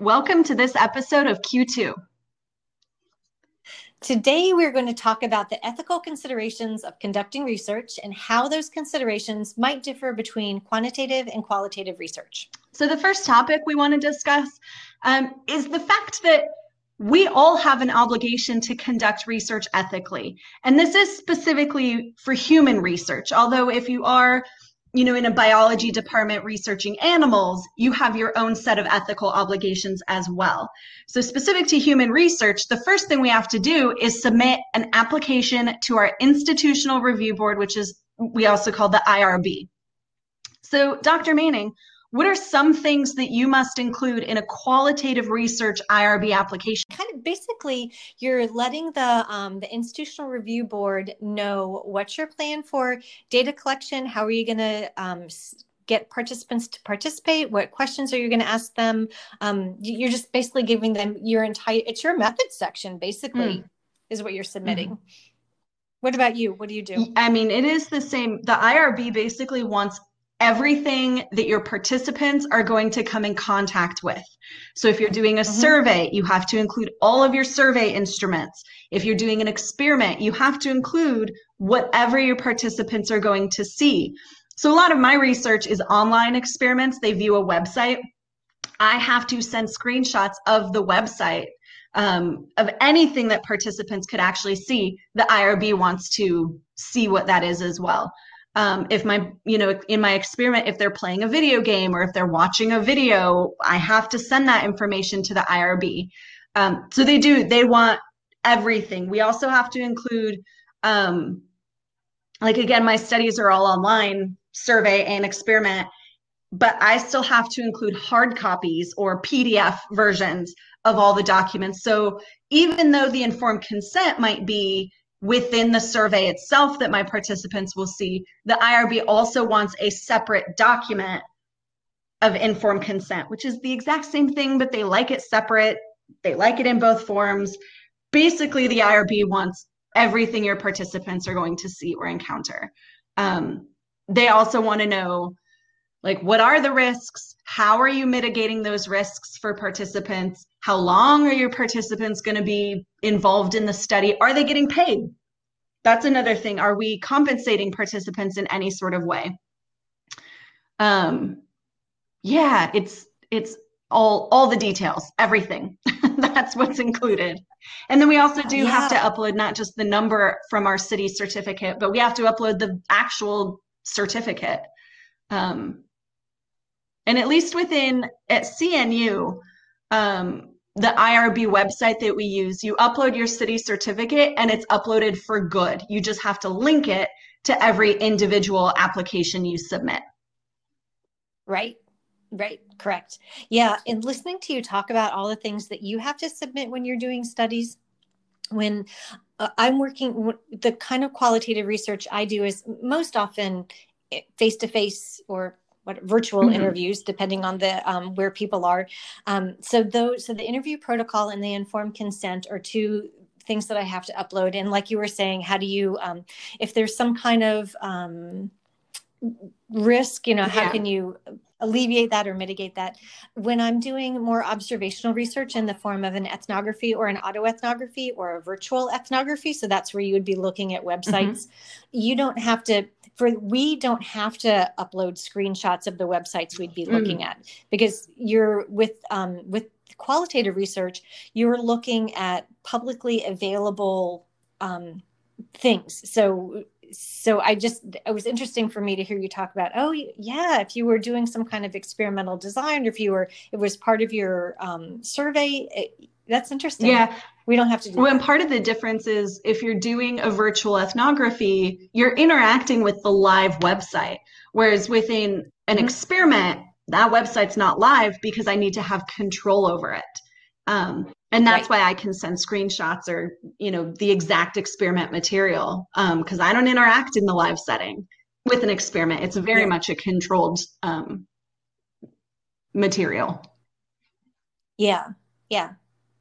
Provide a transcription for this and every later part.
welcome to this episode of Q2. Today, we're going to talk about the ethical considerations of conducting research and how those considerations might differ between quantitative and qualitative research. So, the first topic we want to discuss um, is the fact that we all have an obligation to conduct research ethically. And this is specifically for human research, although, if you are you know, in a biology department researching animals, you have your own set of ethical obligations as well. So, specific to human research, the first thing we have to do is submit an application to our institutional review board, which is we also call the IRB. So, Dr. Manning, what are some things that you must include in a qualitative research IRB application? Kind of basically, you're letting the um, the institutional review board know what's your plan for data collection. How are you going to um, get participants to participate? What questions are you going to ask them? Um, you're just basically giving them your entire. It's your method section, basically, mm. is what you're submitting. Mm. What about you? What do you do? I mean, it is the same. The IRB basically wants everything that your participants are going to come in contact with. So if you're doing a mm-hmm. survey, you have to include all of your survey instruments. If you're doing an experiment, you have to include whatever your participants are going to see. So a lot of my research is online experiments. They view a website. I have to send screenshots of the website um, of anything that participants could actually see. The IRB wants to see what that is as well um, if my you know in my experiment if they're playing a video game or if they're watching a video i have to send that information to the irb um, so they do they want everything. We also have to include um, like again my studies are all online survey and experiment but i still have to include hard copies or pdf versions of all the documents. So even though the informed consent might be within the survey itself that my participants will see, the IRB also wants a separate document of informed consent, which is the exact same thing, but they like it separate. They like it in both forms. Basically, the IRB wants everything your participants are going to see or encounter. Um, they also want to know like what are the risks how are you mitigating those risks for participants how long are your participants going to be involved in the study? Are they getting paid? That's another thing. Are we compensating participants in any sort of way? Um yeah it's it's all all the details everything. That's what's included. And then we also do yeah. have to upload not just the number from our CITI certificate but we have to upload the actual certificate. Um, and at least within at CNU, um, the IRB website that we use, you upload your CITI certificate and it's uploaded for good. You just have to link it to every individual application you submit. Right. Right, correct. Yeah, and listening to you talk about all the things that you have to submit when you're doing studies, when uh, I'm working, the kind of qualitative research I do is most often face to face or what virtual mm-hmm. interviews depending on the um, where people are um, so those so the interview protocol and the informed consent are two things that i have to upload and like you were saying how do you um, if there's some kind of um, risk you know yeah. how can you alleviate that or mitigate that when i'm doing more observational research in the form of an ethnography or an autoethnography or a virtual ethnography so that's where you would be looking at mm-hmm. websites mm-hmm. you don't have to for we don't have to upload screenshots of the websites we'd be looking mm. at because you're with um, with qualitative research you're looking at publicly available um, things so so i just it was interesting for me to hear you talk about oh yeah if you were doing some kind of experimental design or if you were it was part of your um, survey it, that's interesting yeah we don't have to do when that. part of the difference is if you're doing a virtual ethnography you're interacting with the live website whereas within an mm-hmm. experiment that website's not live because i need to have control over it um, and that's right. why i can send screenshots or you know the exact experiment material because um, i don't interact in the live setting with an experiment. It's very much a controlled um, material. Yeah. Yeah.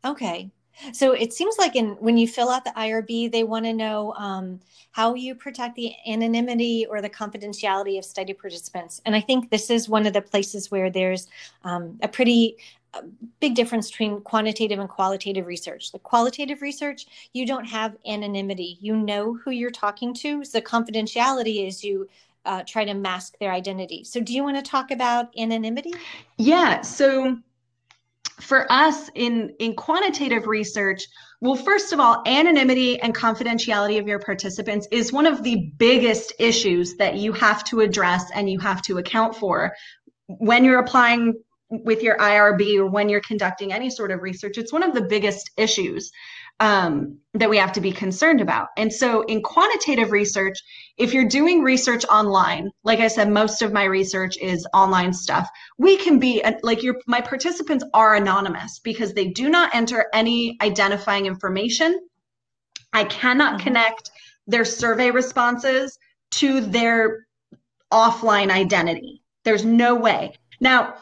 Okay So it seems like in when you fill out the IRB, they want to know um, how you protect the anonymity or the confidentiality of study participants. And I think this is one of the places where there's um, a pretty uh, big difference between quantitative and qualitative research. The qualitative research, you don't have anonymity. You know who you're talking to. So confidentiality is you uh, try to mask their identity. So do you want to talk about anonymity? Yeah. So for us in in quantitative research well first of all anonymity and confidentiality of your participants is one of the biggest issues that you have to address and you have to account for when you're applying with your IRB or when you're conducting any sort of research. It's one of the biggest issues um, that we have to be concerned about. And so, in quantitative research, if you're doing research online, like I said, most of my research is online stuff. We can be like your my participants are anonymous because they do not enter any identifying information. I cannot mm-hmm. connect their survey responses to their offline identity. There's no way. Now,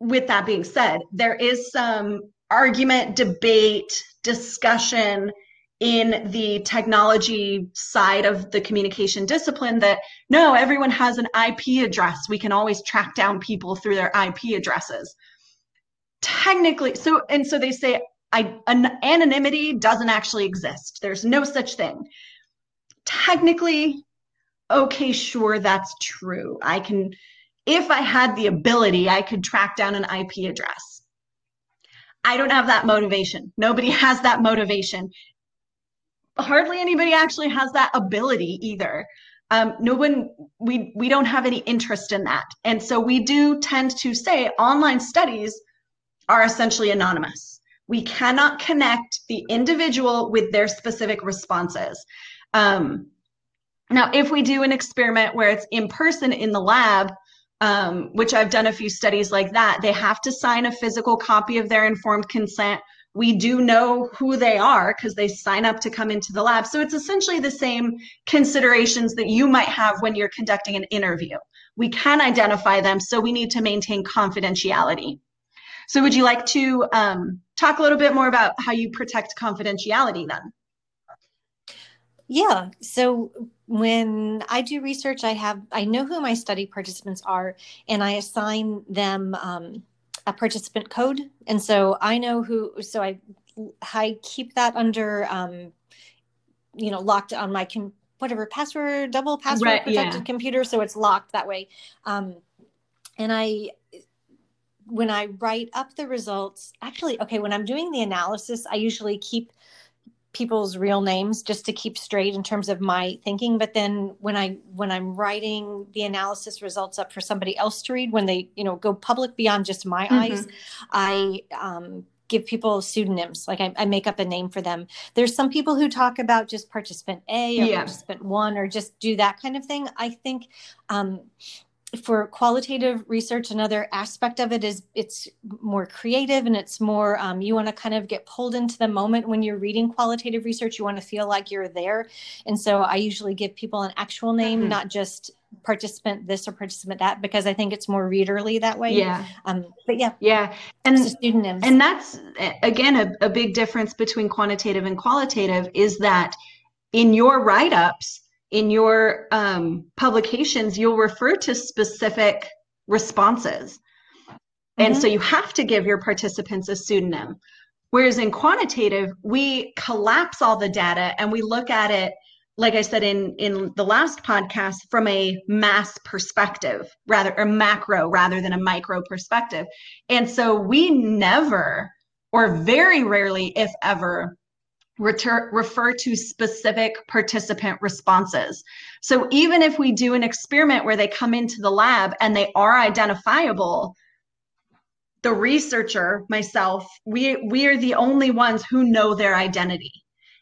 with that being said, there is some argument, debate, discussion in the technology side of the communication discipline that no, everyone has an IP address. We can always track down people through their IP addresses. Technically, so and so they say I, an anonymity doesn't actually exist. There's no such thing. Technically, okay, sure, that's true. I can, if I had the ability, I could track down an IP address. I don't have that motivation. Nobody has that motivation. Hardly anybody actually has that ability either. Um, no one, we we don't have any interest in that, and so we do tend to say online studies are essentially anonymous. We cannot connect the individual with their specific responses. Um, now, if we do an experiment where it's in person in the lab, um, which I've done a few studies like that, they have to sign a physical copy of their informed consent. We do know who they are because they sign up to come into the lab. So it's essentially the same considerations that you might have when you're conducting an interview. We can identify them, so we need to maintain confidentiality. So, would you like to um, talk a little bit more about how you protect confidentiality then? Yeah. So when I do research, I have I know who my study participants are, and I assign them um, a participant code, and so I know who. So I I keep that under um, you know locked on my com- whatever password double password right, protected yeah. computer, so it's locked that way. Um, and I when I write up the results, actually, okay, when I'm doing the analysis, I usually keep people's real names just to keep straight in terms of my thinking but then when i when i'm writing the analysis results up for somebody else to read when they you know go public beyond just my mm-hmm. eyes i um, give people pseudonyms like I, I, make up a name for them there's some people who talk about just participant a or yeah. participant one or just do that kind of thing i think um, for qualitative research another aspect of it is it's more creative and it's more um, you want to kind of get pulled into the moment when you're reading qualitative research you want to feel like you're there. And so i usually give people an actual name mm-hmm. not just participant this or participant that because i think it's more readerly that way. Yeah. Um but yeah. Yeah. And student names and that's again a, a big difference between quantitative and qualitative is that in your write-ups in your um, publications, you'll refer to specific responses. Mm-hmm. And so mm-hmm. you have to give your participants a pseudonym. Whereas in quantitative, we collapse all the data and we look at it, like I said in, in the last podcast, from a mass perspective, rather, or macro rather than a micro perspective. And so we never, or very rarely, if ever, retur- refer to specific participant responses. So even if we do an experiment where they come into the lab and they are identifiable, the researcher, myself, we we are the only ones who know their identity.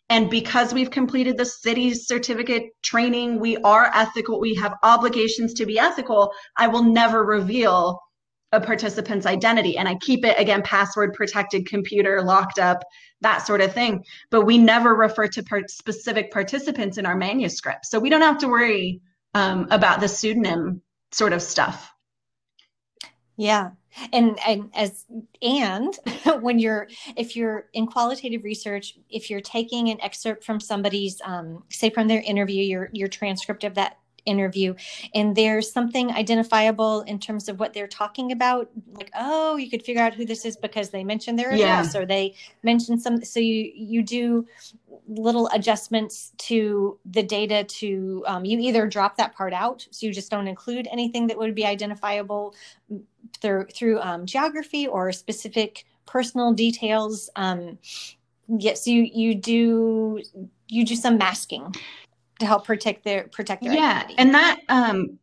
And because we've completed the CITI's certificate training, we are ethical, we have obligations to be ethical. I will never reveal a participant's identity and I keep it again password protected computer locked up that sort of thing. But we never refer to part- specific participants in our manuscript. So we don't have to worry um, about the pseudonym sort of stuff. Yeah. And and as and when you're if you're in qualitative research, if you're taking an excerpt from somebody's um, say from their interview, your your transcript of that interview and there's something identifiable in terms of what they're talking about like oh you could figure out who this is because they mentioned their address yeah. or they mentioned some so you you do little adjustments to the data to um, you either drop that part out so you just don't include anything that would be identifiable through through um, geography or specific personal details um, yes you you do you do some masking to help protect their protect their yeah identity. and that um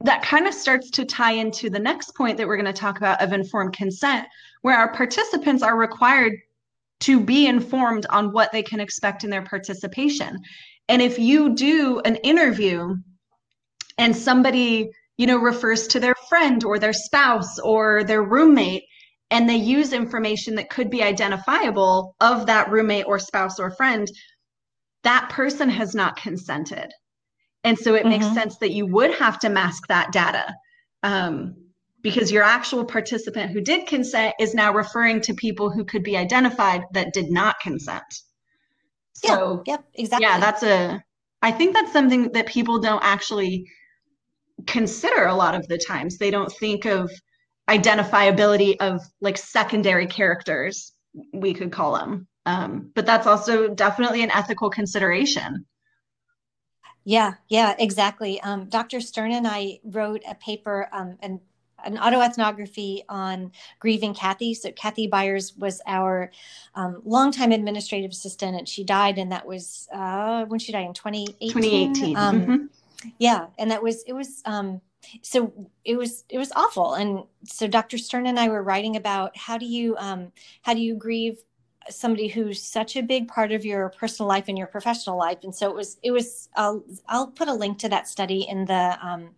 that kind of starts to tie into the next point that we're going to talk about of informed consent where our participants are required to be informed on what they can expect in their participation and if you do an interview and somebody you know refers to their friend or their spouse or their roommate and they use information that could be identifiable of that roommate or spouse or friend that person has not consented. And so it mm-hmm. makes sense that you would have to mask that data um, because your actual participant who did consent is now referring to people who could be identified that did not consent. So, yeah, yep, exactly. Yeah, that's a, I think that's something that people don't actually consider a lot of the times. They don't think of identifiability of like secondary characters, we could call them. Um, but that's also definitely an ethical consideration. Yeah, yeah, exactly. Um, Dr. Stern and I wrote a paper, um, an, an autoethnography on grieving Kathy. So Kathy Byers was our um, longtime administrative assistant, and she died, and that was uh, when she died in 2018. 2018. Um, mm-hmm. Yeah, and that was it was um, so it was it was awful and so dr stern and i were writing about how do you um, how do you grieve somebody who's such a big part of your personal life and your professional life. And so it was it was i'll i'll put a link to that study in the um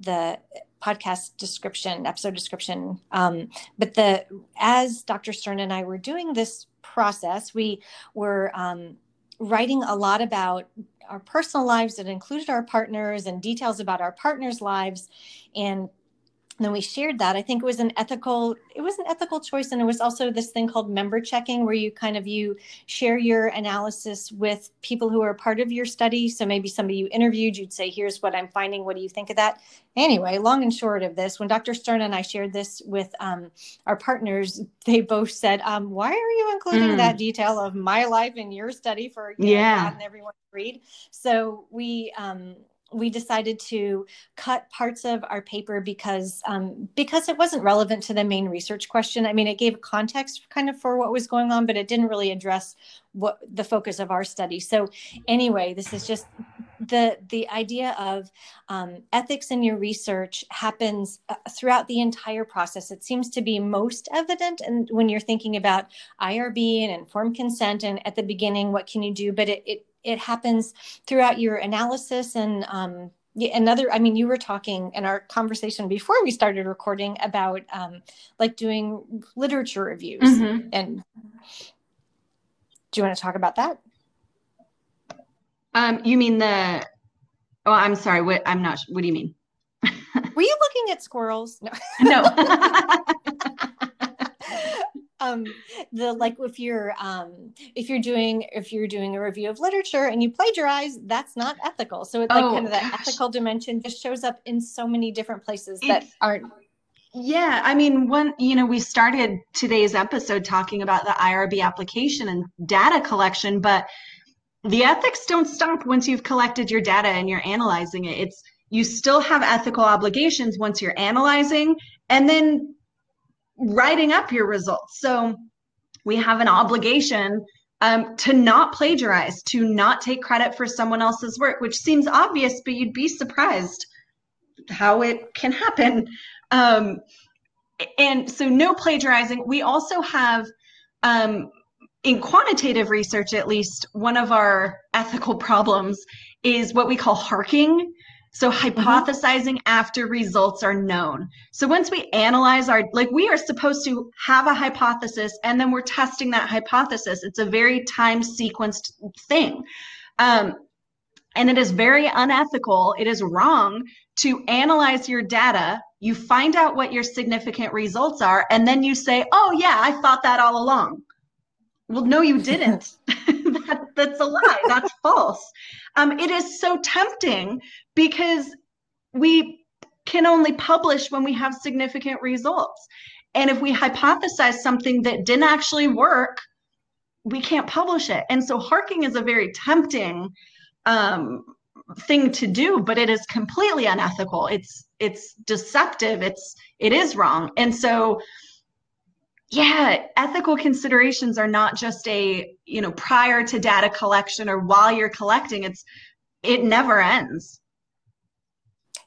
the podcast description episode description. Um but the as dr stern and i were doing this process we were um writing a lot about our personal lives that included our partners and details about our partners lives. And then we shared that. I think it was an ethical it was an ethical choice and it was also this thing called member checking where you kind of you share your analysis with people who are part of your study. So maybe somebody you interviewed you'd say here's what i'm finding. What do you think of that? Anyway long and short of this when dr stern and i shared this with um, our partners they both said um, why are you including mm. that detail of my life in your study for yeah. and everyone read? So we um, we decided to cut parts of our paper because um, because it wasn't relevant to the main research question. I mean, it gave context kind of for what was going on, but it didn't really address what the focus of our study. So, anyway, this is just the the idea of um, ethics in your research happens uh, throughout the entire process. It seems to be most evident, and when you're thinking about IRB and informed consent, and at the beginning, what can you do? But it, it it happens throughout your analysis. And um, another i mean you were talking in our conversation before we started recording about um, like doing literature reviews. Mm-hmm. and do you want to talk about that? Um, you mean the oh i'm sorry what i'm not what do you mean? Were you looking at squirrels? No. No um the like if you're um if you're doing if you're doing a review of literature and you plagiarize that's not ethical. So it's like oh, kind of that gosh. ethical dimension just shows up in so many different places it's, that aren't. Yeah i mean when you know we started today's episode talking about the irb application and data collection but the ethics don't stop once you've collected your data and you're analyzing it. It's you still have ethical obligations once you're analyzing and then writing up your results. So we have an obligation um, to not plagiarize, to not take credit for someone else's work, which seems obvious, but you'd be surprised how it can happen. Um, and so, no plagiarizing. We also have, um, in quantitative research at least, one of our ethical problems is what we call HARKing. So mm-hmm. hypothesizing mm-hmm. after results are known. So once we analyze our, like we are supposed to have a hypothesis and then we're testing that hypothesis. It's a very time sequenced thing. Um, and it is very unethical. It is wrong to analyze your data you find out what your significant results are, and then you say, oh, yeah, I thought that all along. Well, no, you didn't. that, that's a lie. That's false. Um, it is so tempting because we can only publish when we have significant results. And if we hypothesize something that didn't actually work, we can't publish it. And so HARKing is a very tempting um, thing to do, but it is completely unethical. It's it's deceptive. It's it is wrong. And so yeah, ethical considerations are not just a, you know, prior to data collection or while you're collecting. It's it never ends.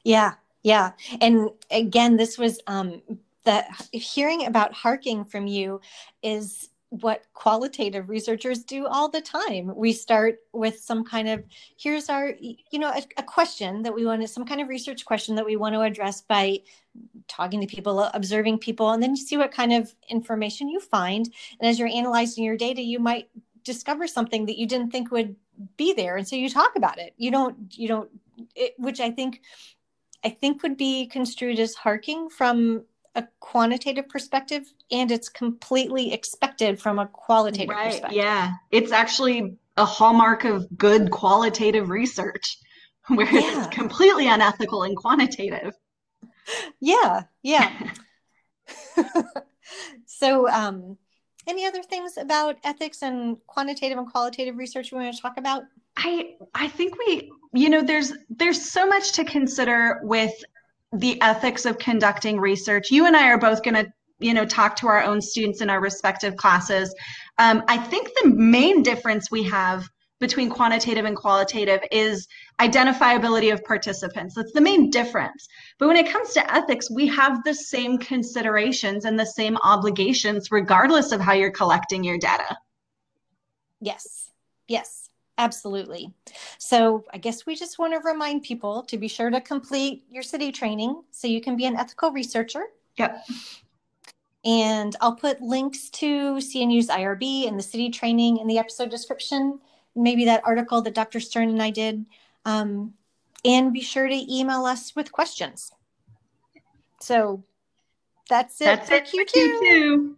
Yeah, yeah. And again, this was um that hearing about HARKing from you is what qualitative researchers do all the time. We start with some kind of here's our you know a, a, question that we want some kind of research question that we want to address by talking to people, observing people, and then you see what kind of information you find. And as you're analyzing your data, you might discover something that you didn't think would be there, and so you talk about it. You don't you don't it, which I think I think would be construed as HARKing from a quantitative perspective and it's completely expected from a qualitative right, perspective. Yeah. It's actually a hallmark of good qualitative research, where yeah. it's completely unethical and quantitative. Yeah. Yeah. so um any other things about ethics and quantitative and qualitative research we want to talk about? I I think we you know there's there's so much to consider with the ethics of conducting research. You and I are both going to, you know, talk to our own students in our respective classes. Um, I think the main difference we have between quantitative and qualitative is identifiability of participants. That's the main difference. But when it comes to ethics, we have the same considerations and the same obligations, regardless of how you're collecting your data. Yes. Yes. Absolutely. So I guess we just want to remind people to be sure to complete your CITI training so you can be an ethical researcher. Yep. And I'll put links to CNU's IRB and the CITI training in the episode description, maybe that article that Dr. Stern and I did. Um, and be sure to email us with questions. So that's it that's for it Q2. For Q2.